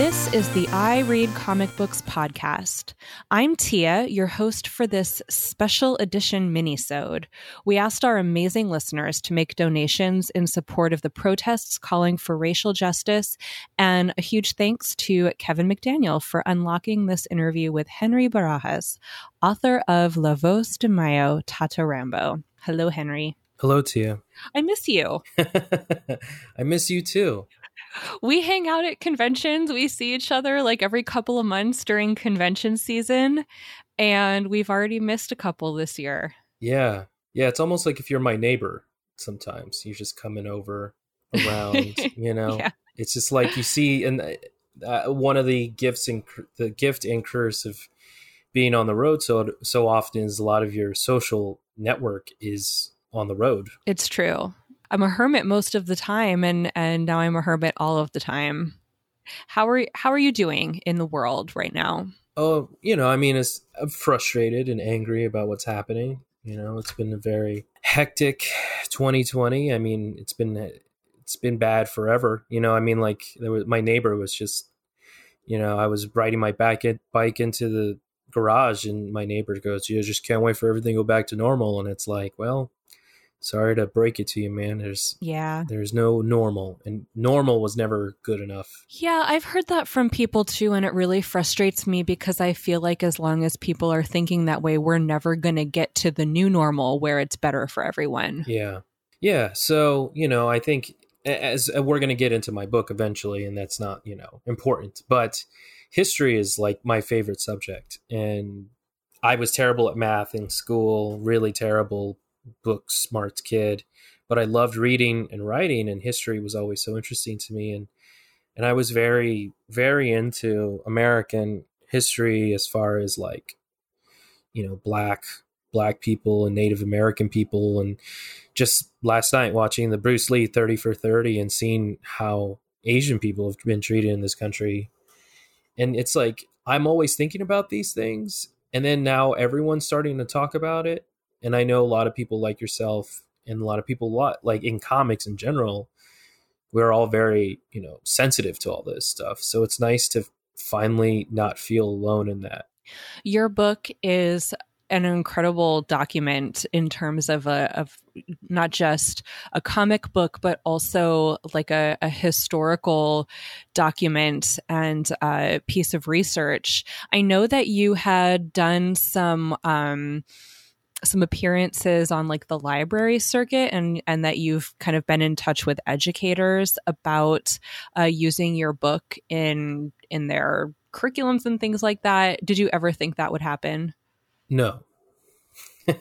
This is the I Read Comic Books podcast. I'm Tia, your host for this special edition minisode. We asked our amazing listeners to make donations in support of the protests calling for racial justice, and a huge thanks to Kevin McDaniel for unlocking this interview with Henry Barajas, author of La Voz de Mayo, Tata Rambo. Hello, Henry. Hello, Tia. I miss you. I miss you too we hang out at conventions. We see each other like every couple of months during convention season, and we've already missed a couple this year. Yeah. Yeah. It's almost like if you're my neighbor sometimes, you're just coming over around, you know? Yeah. It's just like you see, and uh, one of the gifts and the gift and curse of being on the road so so often is a lot of your social network is on the road. It's true. I'm a hermit most of the time and and now I'm a hermit all of the time. How are how are you doing in the world right now? Oh, you know, I mean, it's I'm frustrated and angry about what's happening. You know, it's been a very hectic 2020. I mean, it's been it's been bad forever. You know, I mean, like there was my neighbor was just, you know, I was riding my back bike into the garage, and my neighbor goes, "You just can't wait for everything to go back to normal." And it's like, well, sorry to break it to you man. There's yeah. there's no normal and normal was never good enough. Yeah i've heard that from people too and it really frustrates me because i feel like as long as people are thinking that way we're never going to get to the new normal where it's better for everyone. Yeah. Yeah so you know i think as uh, we're going to get into my book eventually and that's not you know important but history is like my favorite subject and i was terrible at math in school really terrible book smart kid, but I loved reading and writing, and history was always so interesting to me. And and I was very very into American history as far as like you know black black people and Native American people, and just last night watching the Bruce Lee Thirty for Thirty and seeing how Asian people have been treated in this country. And it's like I'm always thinking about these things, and then now everyone's starting to talk about it and I know a lot of people like yourself and a lot of people lot like in comics in general we're all very you know sensitive to all this stuff. So it's nice to finally not feel alone in that. Your book is an incredible document in terms of a of not just a comic book but also like a, a historical document and a piece of research. I know that you had done some um, some appearances on like the library circuit and and that you've kind of been in touch with educators about uh, using your book in in their curriculums and things like that. Did you ever think that would happen? No.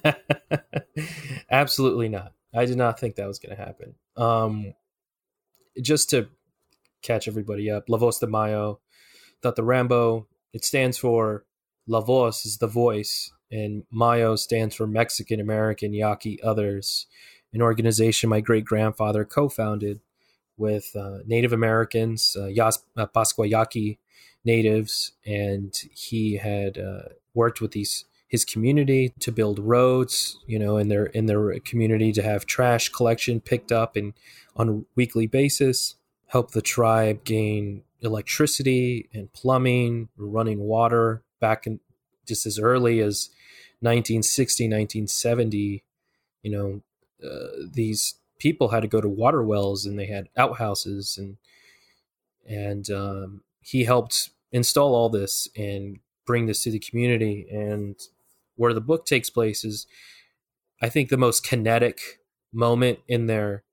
Absolutely not. I did not think that was going to happen. Um just to catch everybody up la voz de mayo Tata Rambo it stands for la voz is the voice and Mayo stands for Mexican American Yaqui Others, an organization my great grandfather co founded with uh, Native Americans, uh, Yas- uh, Pascua Yaqui natives, and he had uh, worked with these his community to build roads, you know, in their in their community to have trash collection picked up and on a weekly basis, help the tribe gain electricity and plumbing, running water back in just as early as 1960, 1970, you know, uh, these people had to go to water wells and they had outhouses and and um, he helped install all this and bring this to the community. And where the book takes place is, I think, the most kinetic moment in their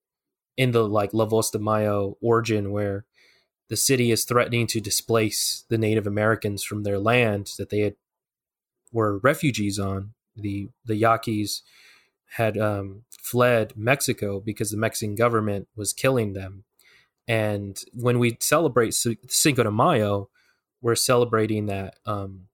in the like La Voz de Mayo origin, where the city is threatening to displace the Native Americans from their land that they had were refugees on. The the Yaquis had um, fled Mexico because the Mexican government was killing them. And when we celebrate Cinco de Mayo, we're celebrating that um,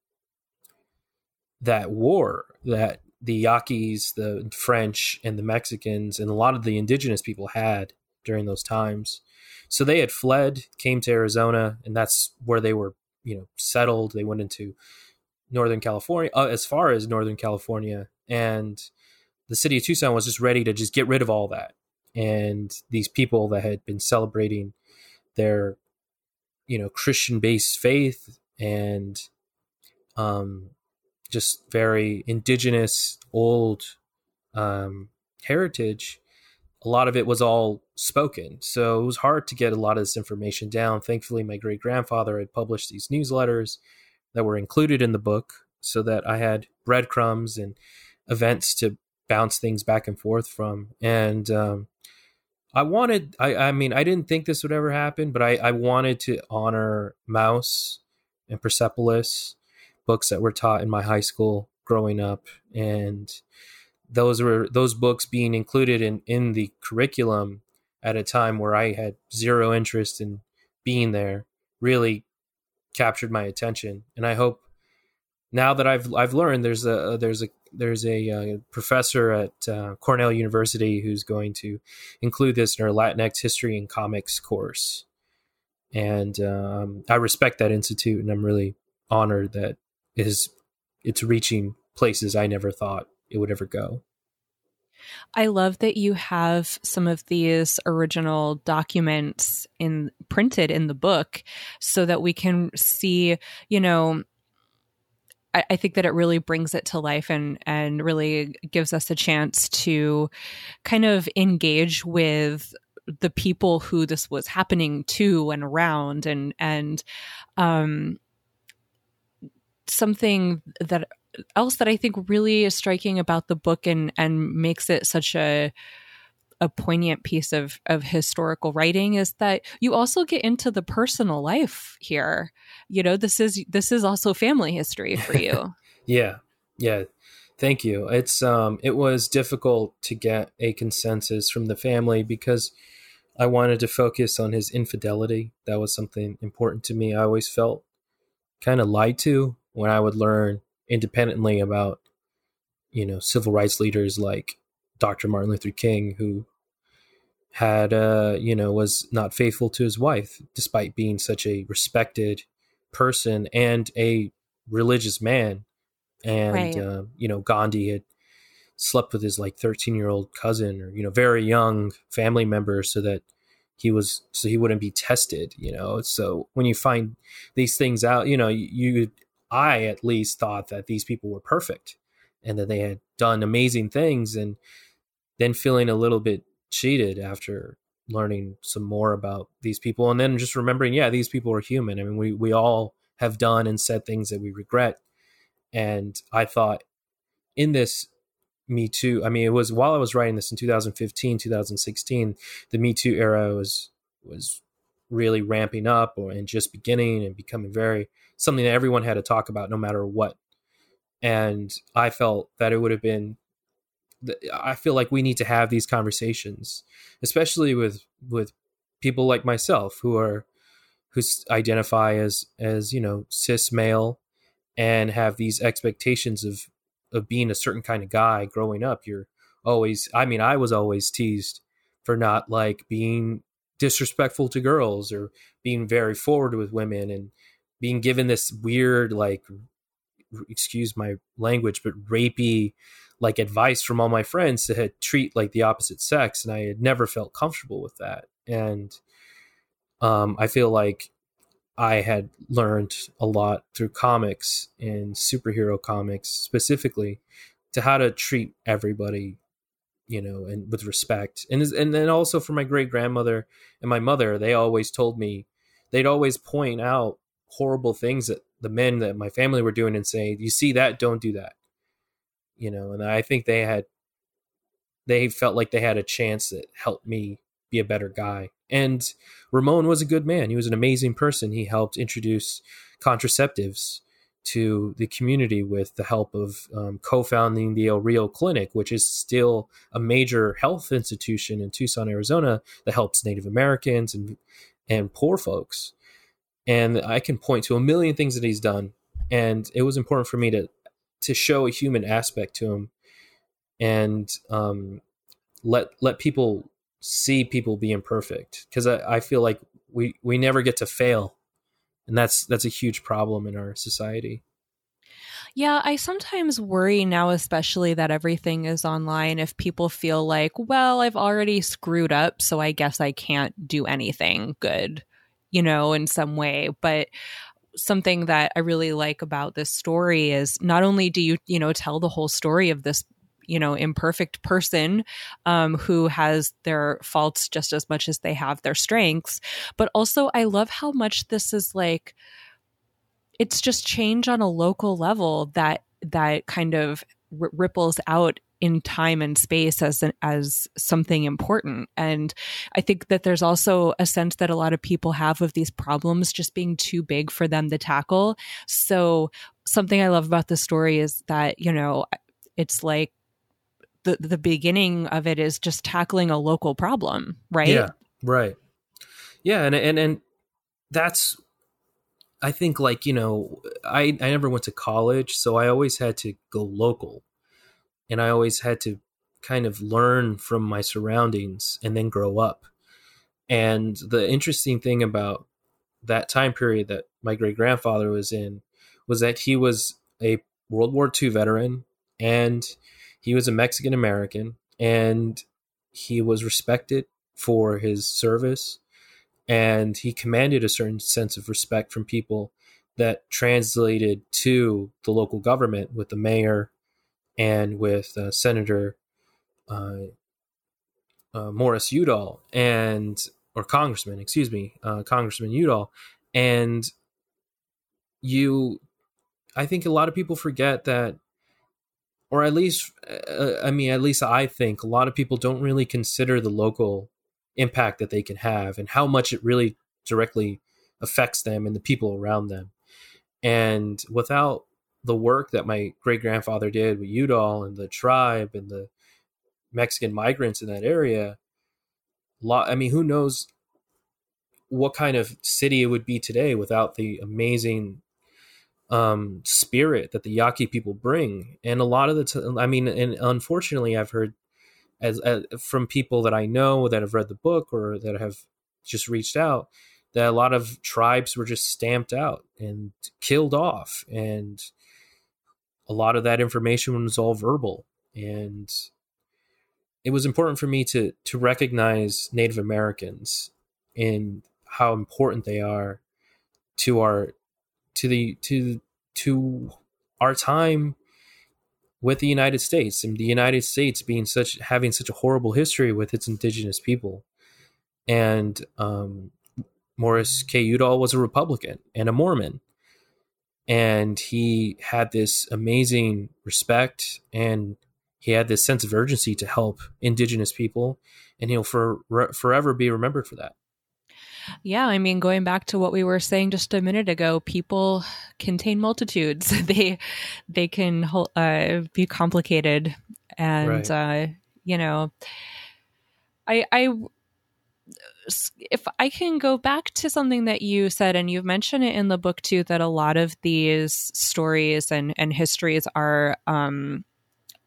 that war that the Yaquis, the French, and the Mexicans, and a lot of the indigenous people had during those times. So they had fled, came to Arizona, and that's where they were, you know, settled. They went into Northern California, uh, as far as Northern California, and the city of Tucson was just ready to just get rid of all that. And these people that had been celebrating their you know Christian based faith and um, just very indigenous old um, heritage. A lot of it was all spoken, so it was hard to get a lot of this information down. Thankfully, my great grandfather had published these newsletters that were included in the book, so that I had breadcrumbs and events to bounce things back and forth from. And um, I wanted, I, I mean, I didn't think this would ever happen, but I, I wanted to honor Maus and Persepolis, books that were taught in my high school growing up. And those were those books being included in, in the curriculum at a time where I had zero interest in being there really captured my attention. And I hope now that I've I've learned there's a there's a there's a uh, professor at uh, Cornell University who's going to include this in her Latinx history and comics course, and um, I respect that institute, and I'm really honored that it is it's reaching places I never thought it would ever go. I love that you have some of these original documents in printed in the book so that we can see, you know, I, I think that it really brings it to life and and really gives us a chance to kind of engage with the people who this was happening to and around and and um something that else that I think really is striking about the book and and makes it such a a poignant piece of of historical writing is that you also get into the personal life here. You know, this is this is also family history for you. yeah. Yeah. Thank you. It's um it was difficult to get a consensus from the family because I wanted to focus on his infidelity. That was something important to me. I always felt kind of lied to when I would learn independently about you know civil rights leaders like Dr. Martin Luther King who had uh you know was not faithful to his wife despite being such a respected person and a religious man and right. uh, you know gandhi had slept with his like 13 year old cousin or you know very young family member so that he was so he wouldn't be tested you know so when you find these things out you know you i at least thought that these people were perfect and that they had done amazing things and then feeling a little bit cheated after learning some more about these people and then just remembering yeah these people are human. I mean we we all have done and said things that we regret. And i thought in this me too i mean it was while i was writing this in 2015 2016 the me too era was was really ramping up or and just beginning and becoming very something that everyone had to talk about no matter what and i felt that it would have been I feel like we need to have these conversations, especially with with people like myself who are who identify as as you know cis male and have these expectations of of being a certain kind of guy growing up. You're always, I mean, I was always teased for not like being disrespectful to girls or being very forward with women and being given this weird like excuse my language but rapey like advice from all my friends to treat like the opposite sex and i had never felt comfortable with that. And um, i feel like i had learned a lot through comics and superhero comics specifically to how to treat everybody you know and with respect and and then also for my great grandmother and my mother they always told me they'd always point out horrible things that the men that my family were doing and say you see that don't do that you know, and I think they had they felt like they had a chance that helped me be a better guy. And Ramon was a good man. He was an amazing person. He helped introduce contraceptives to the community with the help of um, co-founding the El Rio Clinic, which is still a major health institution in Tucson, Arizona, that helps Native Americans and and poor folks. And I can point to a million things that he's done. And it was important for me to to show a human aspect to him and um, let let people see people be imperfect because I, I feel like we we never get to fail and that's that's a huge problem in our society yeah, I sometimes worry now, especially that everything is online, if people feel like, well, I've already screwed up, so I guess I can't do anything good you know, in some way. But something that I really like about this story is not only do you, you know, tell the whole story of this you know imperfect person um, who has their faults just as much as they have their strengths. But also i love how much this is like it's just change on a local level that that kind of r- ripples out in time and space as an, as something important. And i think that there's also a sense that a lot of people have of these problems just being too big for them to tackle. So something i love about the story is that you know it's like the the beginning of it is just tackling a local problem right? Yeah right. Yeah and and and that's I think like you know I I never went to college, so I always had to go local, and I always had to kind of learn from my surroundings and then grow up. And the interesting thing about that time period that my great grandfather was in was that he was a World War II veteran and he was a Mexican American and he was respected for his service and he commanded a certain sense of respect from people that translated to the local government with the mayor and with uh, Senator uh, uh, Morris Udall and or Congressman, excuse me, uh, Congressman Udall, and you, I think a lot of people forget that, or at least, uh, I mean, at least I think a lot of people don't really consider the local impact that they can have and how much it really directly affects them and the people around them. And without the work that my great grandfather did with Udall and the tribe and the Mexican migrants in that area, lot, I mean, who knows what kind of city it would be today without the amazing um, spirit that the Yaqui people bring. And a lot of the—I mean, and unfortunately, I've heard as, as from people that I know that have read the book or that have just reached out that a lot of tribes were just stamped out and killed off and a lot of that information was all verbal and it was important for me to to recognize native americans and how important they are to our to the to to our time with the United States and the United States being such having such a horrible history with its indigenous people. And um, Morris K. Udall was a Republican and a Mormon. And he had this amazing respect and he had this sense of urgency to help indigenous people. And he'll for, forever be remembered for that. Yeah, I mean, going back to what we were saying just a minute ago, people contain multitudes. they they can uh, be complicated, and right. uh, you know, I I if I can go back to something that you said, and you've mentioned it in the book too, that a lot of these stories and and histories are um,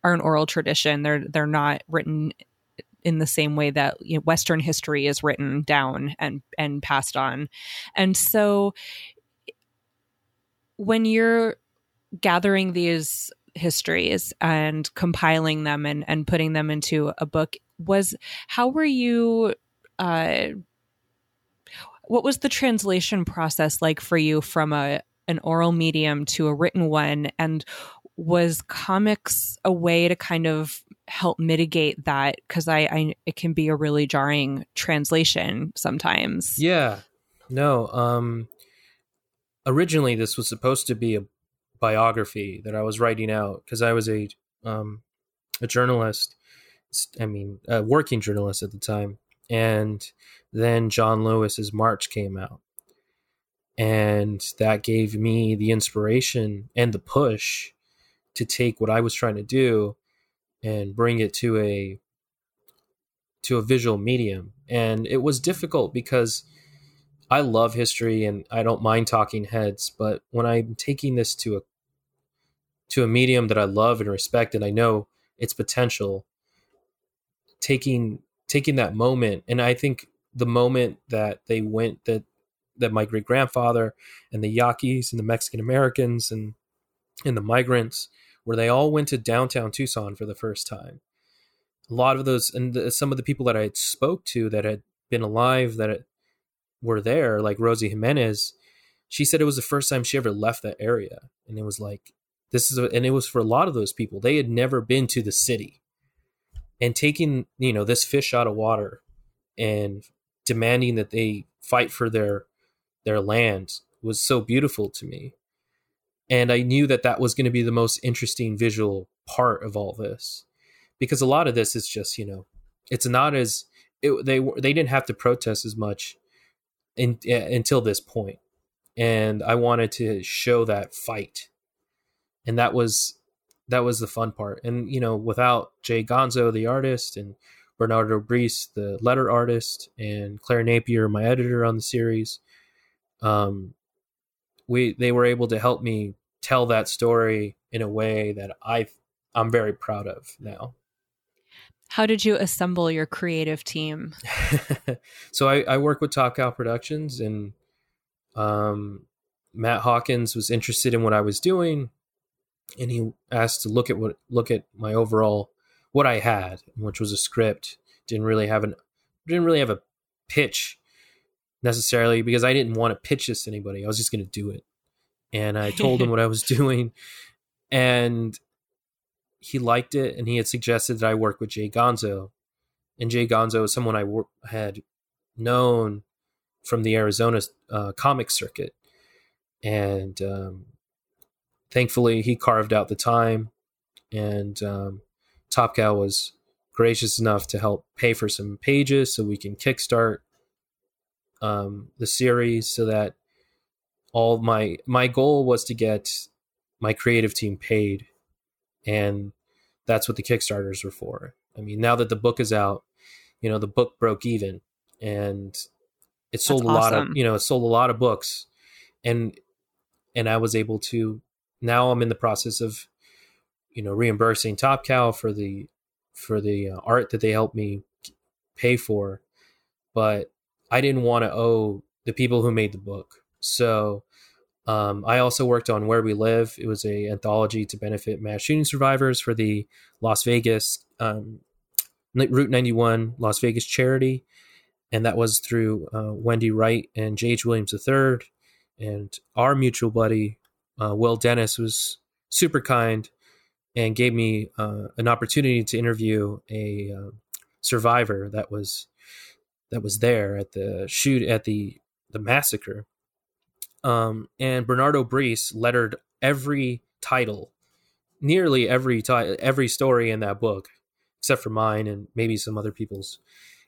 are an oral tradition. They're they're not written in the same way that you know, Western history is written down and and passed on. And so when you're gathering these histories and compiling them and, and putting them into a book, was how were you uh, what was the translation process like for you from a an oral medium to a written one and was comics a way to kind of help mitigate that? Because I, I it can be a really jarring translation sometimes. Yeah. No um originally this was supposed to be a biography that i was writing out because i was a um a journalist i mean a working journalist at the time. And then john lewis's march came out. And that gave me the inspiration and the push to take what I was trying to do and bring it to a to a visual medium. And it was difficult because I love history and I don't mind talking heads, but when I'm taking this to a to a medium that I love and respect and I know its potential, taking taking that moment and I think the moment that they went that that my great grandfather and the Yaquis and the Mexican Americans and and the migrants where they all went to downtown Tucson for the first time. A lot of those, and the, some of the people that I spoke to that had been alive, that were there, like Rosie Jimenez, she said it was the first time she ever left that area, and it was like this is, a, and it was for a lot of those people. They had never been to the city, and taking you know this fish out of water, and demanding that they fight for their their land was so beautiful to me, and I knew that that was going to be the most interesting visual part of all this, because a lot of this is just you know, it's not as it, they they didn't have to protest as much in, uh, until this point. And I wanted to show that fight, and that was that was the fun part. And you know, without Jay Gonzo, the artist, and Bernardo Brice, the letter artist, and Claire Napier, my editor on the series, um, we they were able to help me tell that story in a way that I I'm very proud of now. How did you assemble your creative team? so I, I work with Top Cow Productions, and um, Matt Hawkins was interested in what I was doing, and he asked to look at what look at my overall what I had, which was a script. Didn't really have an didn't really have a pitch necessarily because I didn't want to pitch this to anybody. I was just going to do it, and I told him what I was doing, and he liked it, and he had suggested that I work with Jay Gonzo, and Jay Gonzo is someone I wor- had known from the Arizona uh, comic circuit, and um, thankfully he carved out the time, and um, Top Cow was gracious enough to help pay for some pages so we can kickstart um, the series so that all my my goal was to get my creative team paid and that's what the kickstarters were for i mean now that the book is out you know the book broke even and it sold That's a awesome. lot of you know it sold a lot of books and and i was able to now i'm in the process of you know reimbursing top cow for the for the uh, art that they helped me pay for but i didn't want to owe the people who made the book so um, I also worked on Where We Live. It was a anthology to benefit mass shooting survivors for the Las Vegas um, Route 91 Las Vegas charity and that was through uh, Wendy Wright and J.H. Williams III. And our mutual buddy, uh, Will Dennis, was super kind and gave me uh, an opportunity to interview a uh, survivor that was that was there at the shoot at the the massacre. Um, and Bernardo Brice lettered every title, nearly every ti- every story in that book, except for mine and maybe some other people's.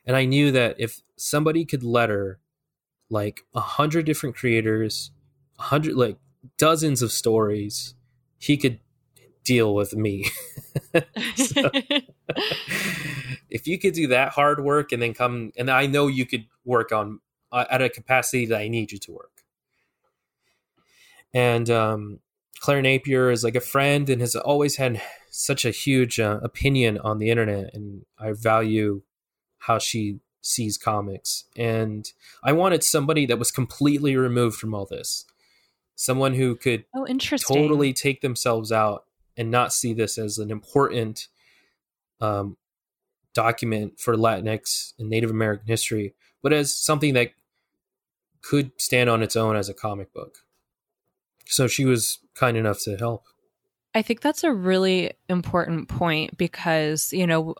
And I knew that if somebody could letter like a hundred different creators, a hundred like dozens of stories, he could deal with me. so, if you could do that hard work and then come, and I know you could work on uh, at a capacity that I need you to work. And um, Claire Napier is like a friend and has always had such a huge uh, opinion on the internet, and I value how she sees comics. And I wanted somebody that was completely removed from all this. Someone who could oh, interesting. totally take themselves out and not see this as an important um, document for Latinx and Native American history, but as something that could stand on its own as a comic book. So she was kind enough to help. I think that's a really important point because, you know,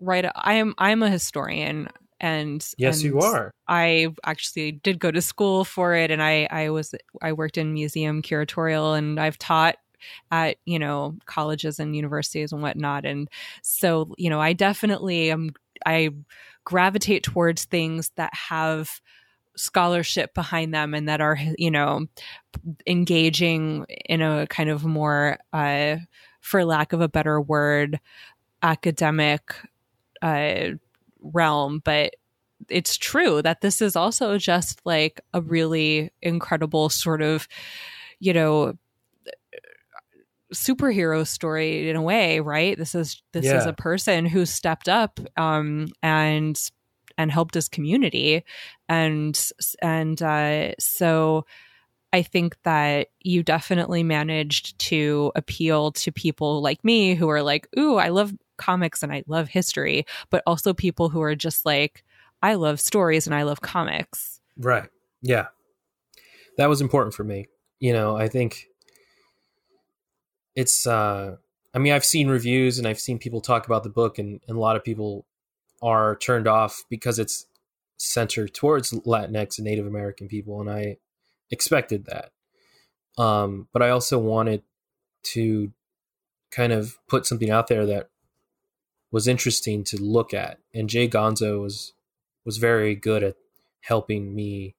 right I'm I'm a historian and yes and you are i actually did go to school for it and i i was i worked in museum curatorial and i've taught at you know colleges and universities and whatnot. And so you know i definitely am i gravitate towards things that have scholarship behind them and that are you know engaging in a kind of more uh, for lack of a better word academic uh, realm. But it's true that this is also just like a really incredible sort of you know superhero story in a way right this is this yeah. is a person who stepped up um and and helped his community and and uh, so I think that you definitely managed to appeal to people like me who are like, "Ooh, I love comics and I love history," but also people who are just like, "I love stories and I love comics." Right. Yeah. That was important for me. You know, I think it's uh I mean, I've seen reviews and I've seen people talk about the book and, and a lot of people are turned off because it's centered towards Latinx and Native American people and I expected that. Um but I also wanted to kind of put something out there that was interesting to look at and Jay Gonzo was was very good at helping me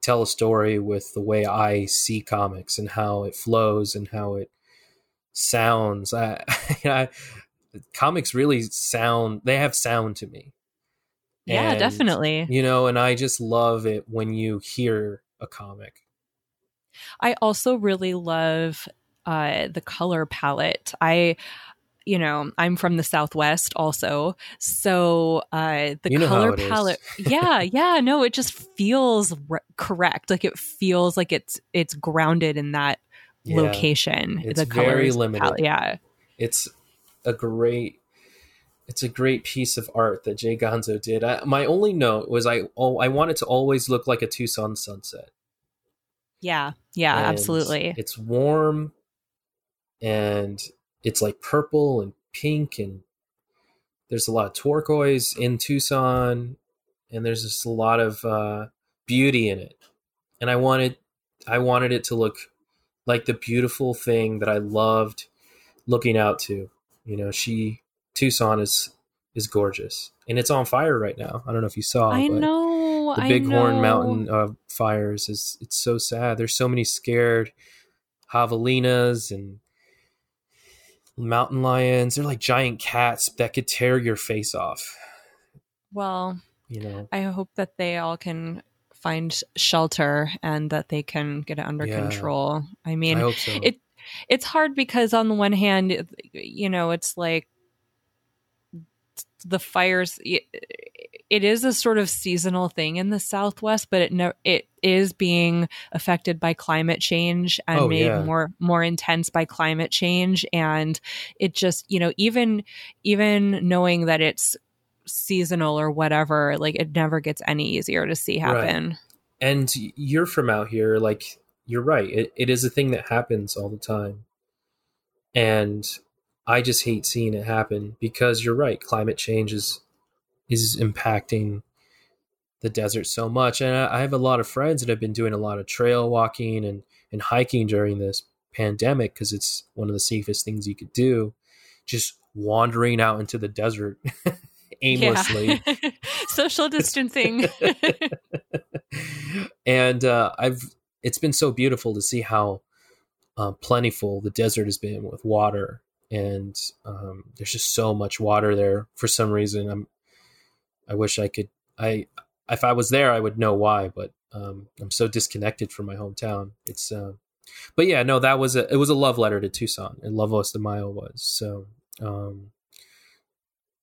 tell a story with the way I see comics and how it flows and how it sounds. I, I comics really sound they have sound to me. Yeah, And, definitely. You know, and I just love it when you hear a comic. I also really love uh, the color palette. I, you know, I'm from the Southwest also. So uh, the You know color palette, yeah, yeah, no, it just feels re- correct. Like it feels like it's it's grounded in that Yeah. location. It's the very limited. palette, yeah. It's a great it's a great piece of art that Jay Gonzo did. I, my only note was I oh, I want it to always look like a Tucson sunset. Yeah, yeah, And absolutely. It's warm and it's like purple and pink and there's a lot of turquoise in Tucson and there's just a lot of uh, beauty in it. And I wanted I wanted it to look like the beautiful thing that I loved looking out to. You know, she Tucson is is gorgeous. And it's on fire right now. I don't know if you saw I but know. the Bighorn. Mountain uh, fires is it's so sad. There's so many scared javelinas and mountain lions. They're like giant cats that could tear your face off. Well, You know, I hope that they all can find shelter and that they can get it under Yeah. control. I I mean, hope so. it- it's hard because on the one hand, you know, it's like the fires. It, it is a sort of seasonal thing in the Southwest, but it no, it is being affected by climate change and Oh, made yeah. more more intense by climate change. And it just, you know, even even knowing that it's seasonal or whatever, like it never gets any easier to see Right. happen. and you're from out here, like you're right. It, it is a thing that happens all the time, and I just hate seeing it happen because you're right. Climate change is is impacting the desert so much, and I, I have a lot of friends that have been doing a lot of trail walking and and hiking during this pandemic because it's one of the safest things you could do. Just wandering out into the desert aimlessly. Social distancing. and uh, I've it's been so beautiful to see how uh, plentiful the desert has been with water, and um, there's just so much water there for some reason. I'm I wish I could I if I was there I would know why, but um, I'm so disconnected from my hometown. It's uh, but yeah, no, that was a it was a love letter to Tucson, and La Voz de Mayo was so. Um,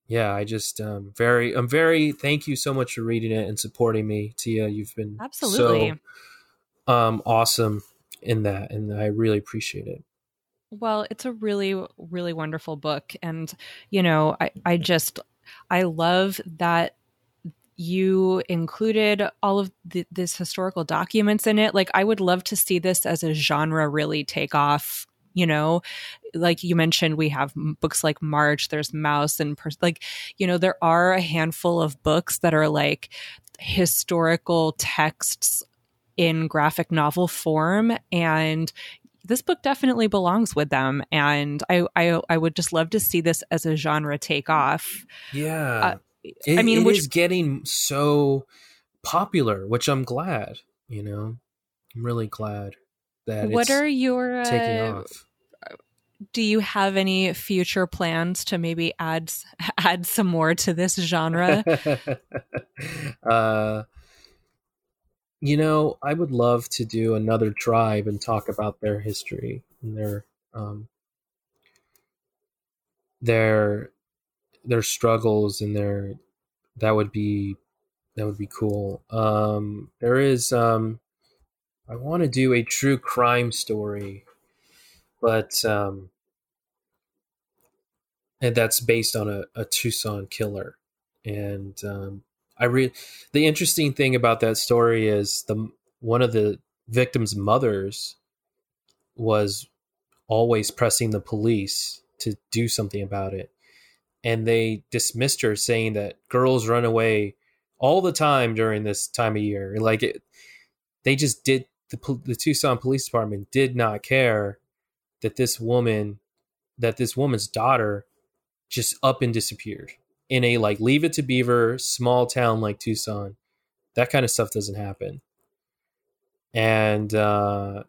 yeah, I just um very I'm very thank you so much for reading it and supporting me, Tia. You've been Absolutely. so um awesome in that and I really appreciate it. Well, it's a really, really wonderful book. And, you know, I, I just, I love that you included all of the, this historical documents in it. Like, I would love to see this as a genre really take off. You know, like you mentioned, we have books like March, there's Maus, and pers- like, you know, there are a handful of books that are like historical texts in graphic novel form. And this book definitely belongs with them and I, I i would just love to see this as a genre take off Yeah. Uh, It- I mean, it which- is getting so popular, which I'm glad, you know. I'm really glad that what it's are your taking uh, off. do you have any future plans to maybe add add some more to this genre uh, you know, I would love to do another tribe and talk about their history and their um, their their struggles and their that would be that would be cool. Um, there is um, I want to do a true crime story, but um, and that's based on a, a Tucson killer and um, I re the interesting thing about that story is the one of the victim's mothers was always pressing the police to do something about it. And they dismissed her saying that girls run away all the time during this time of year. Like it, they just did the the Tucson Police Department did not care that this woman that this woman's daughter just up and disappeared in a like leave it to beaver small town like Tucson. That kind of stuff doesn't happen. And uh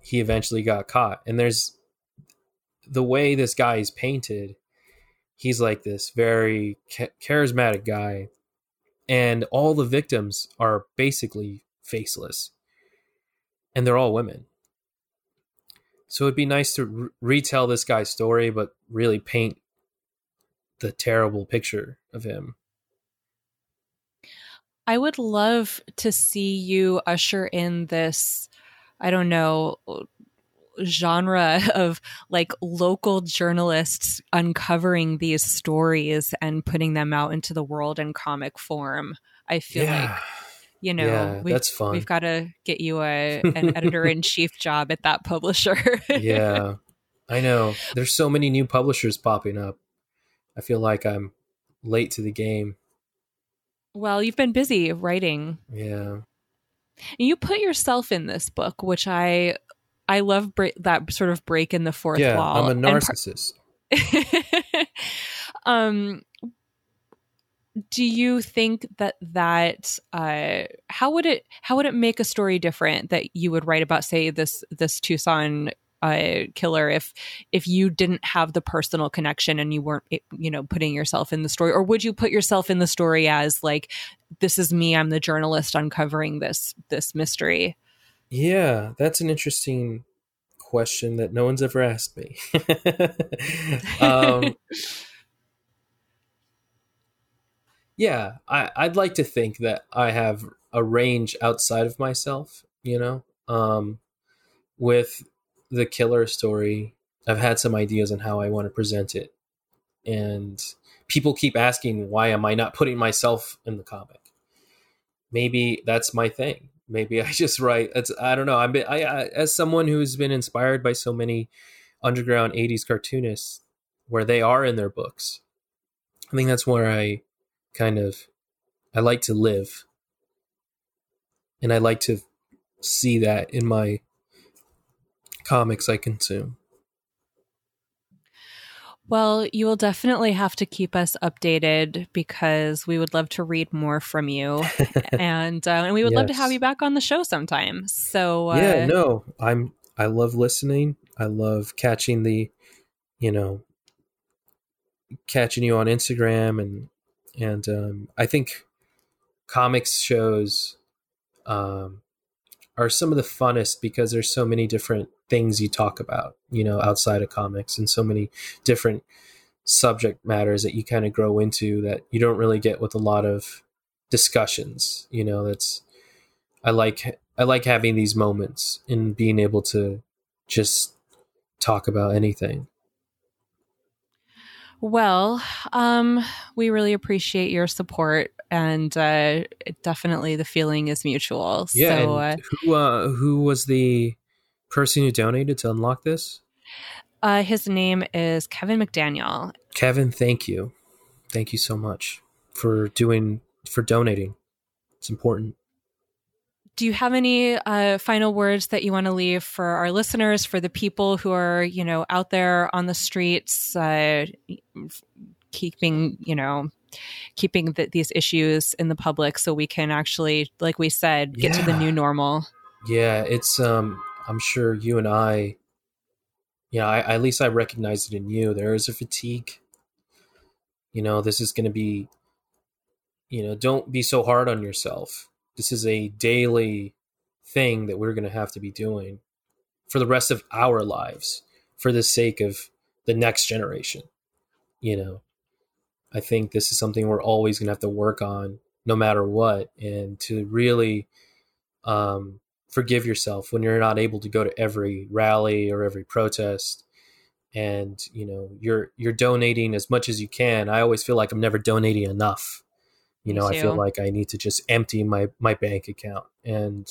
he eventually got caught. And there's the way this guy is painted. He's like this very charismatic guy and all the victims are basically faceless and they're all women so it'd be nice to re- retell this guy's story but really paint the terrible picture of him i would love to see you usher in this i don't know genre of like local journalists uncovering these stories and putting them out into the world in comic form. I feel yeah. like you know yeah, we've, that's fun. we've got to get you a an editor in chief job at that publisher. yeah. I know. There's so many new publishers popping up. I feel like I'm late to the game. Well, you've been busy writing. Yeah. You put yourself in this book, which I I love break, that sort of break in the fourth yeah, wall. I'm a narcissist. Par- um, do you think that that uh, how would it how would it make a story different that you would write about say this this Tucson uh, killer if if you didn't have the personal connection and you weren't you know putting yourself in the story or would you put yourself in the story as like this is me I'm the journalist uncovering this this mystery yeah, that's an interesting question that no one's ever asked me. um, yeah, I, I'd like to think that I have a range outside of myself, you know? Um, with the killer story, I've had some ideas on how I want to present it. And people keep asking, why am I not putting myself in the comic? Maybe that's my thing maybe I just write. It's I don't know. I'm I, I as someone who's been inspired by so many underground '80s cartoonists, where they are in their books. I think that's where I kind of I like to live, and I like to see that in my comics I consume. Well, you will definitely have to keep us updated because we would love to read more from you, and uh, and we would yes. love to have you back on the show sometime. So uh, yeah, no, I'm I love listening. I love catching the, you know, catching you on Instagram and and um, I think comics shows um, are some of the funnest because there's so many different things you talk about, you know, outside of comics and so many different subject matters that you kind of grow into that you don't really get with a lot of discussions, you know, that's I like I like having these moments and being able to just talk about anything. Well, um, we really appreciate your support, and uh, definitely the feeling is mutual. Yeah. So, uh, who uh, who was the person who donated to unlock this? Uh, his name is Kevin McDaniel. Kevin, thank you, thank you so much for doing for donating. It's important do you have any uh, final words that you want to leave for our listeners, for the people who are, you know, out there on the streets, uh, keeping, you know, keeping the, these issues in the public so we can actually, like we said, get yeah. to the new normal? Yeah, it's, um, I'm sure you and I, yeah, I, at least I recognize it in you. There is a fatigue. You know, this is going to be, you know, don't be so hard on yourself this is a daily thing that we're going to have to be doing for the rest of our lives for the sake of the next generation you know i think this is something we're always going to have to work on no matter what and to really um, forgive yourself when you're not able to go to every rally or every protest. And you know you're you're donating as much as you can. I always feel like i'm never donating enough. You know, I feel like I need to just empty my my bank account. And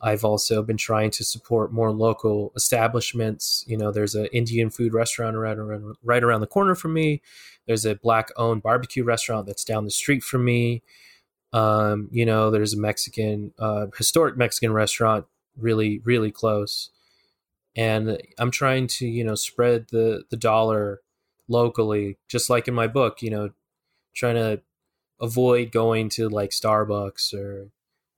I've also been trying to support more local establishments. You know, there's an Indian food restaurant right around right around the corner from me. There's a black owned barbecue restaurant that's down the street from me. Um, you know, there's a Mexican uh, historic Mexican restaurant really really close. And I'm trying to, you know, spread the the dollar locally just like in my book, you know, trying to avoid going to like Starbucks or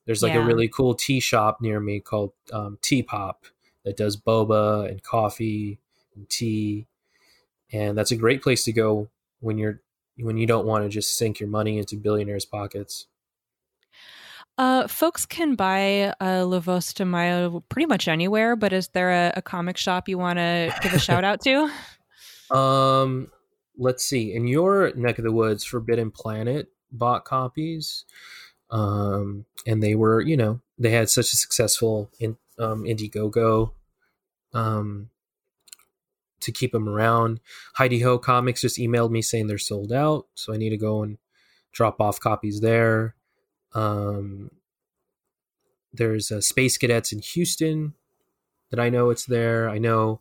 there's like Yeah. a really cool tea shop near me called um, Tea Pop that does boba and coffee and tea, and that's a great place to go when you're when you don't want to just sink your money into billionaires' pockets. Uh, folks can buy uh, La Voz de Mayo pretty much anywhere, but is there a, a comic shop you want to give a shout out to? Um, let's see. In your neck of the woods, Forbidden Planet bought copies, um, and they were, you know, they had such a successful in um, Indiegogo, um, to keep them around. Hi De Ho Comics just emailed me saying they're sold out, so I need to go and drop off copies there. Um, there's uh, Space Cadets in Houston that I know it's there. I know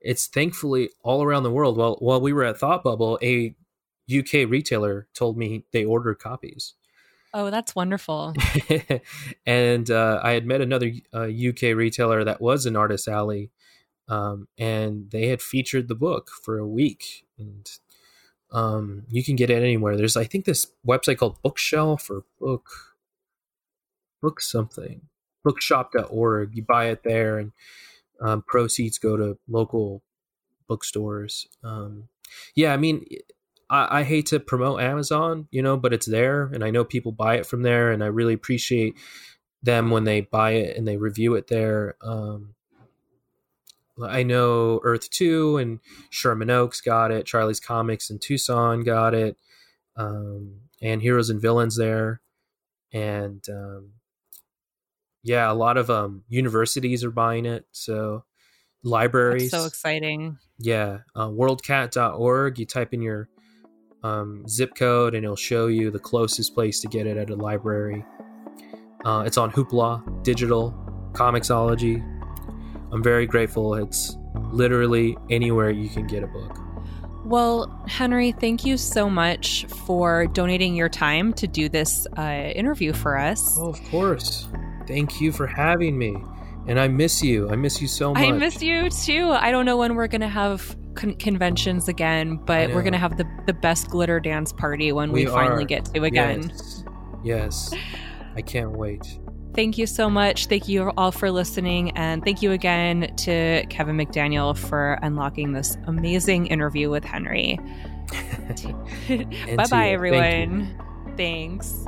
it's thankfully all around the world. While while we were at Thought Bubble, a UK retailer told me they ordered copies, Oh, that's wonderful. and uh, I had met another uh, UK retailer that was an Artist Alley, um, and they had featured the book for a week, and um, you can get it anywhere. There's I think this website called Bookshelf or Book Book something bookshop.org. You buy it there, and um, proceeds go to local bookstores. Um, yeah, I mean, I, I hate to promote Amazon, you know, but it's there, and I know people buy it from there, and I really appreciate them when they buy it and they review it there. Um, I know Earth Two and Sherman Oaks got it. Charlie's Comics in Tucson got it, um, and Heroes and Villains there, and um, yeah, a lot of um, universities are buying it. So libraries, That's so exciting. yeah, uh, worldcat.org. You type in your um, zip code and it'll show you the closest place to get it at a library. Uh, it's on Hoopla, digital, Comixology. I'm very grateful. It's literally anywhere you can get a book. Well, Henry, thank you so much for donating your time to do this uh, interview for us. Oh, of course. Thank you for having me. And I miss you. I miss you so much. I miss you too. I don't know when we're going to have con- conventions again, but we're going to have the, the best glitter dance party when we, We finally are. get to again. Yes. yes. I can't wait. Thank you so much. Thank you all for listening. And thank you again to Kevin McDaniel for unlocking this amazing interview with Henry. Bye bye, you. Thank everyone. Thanks.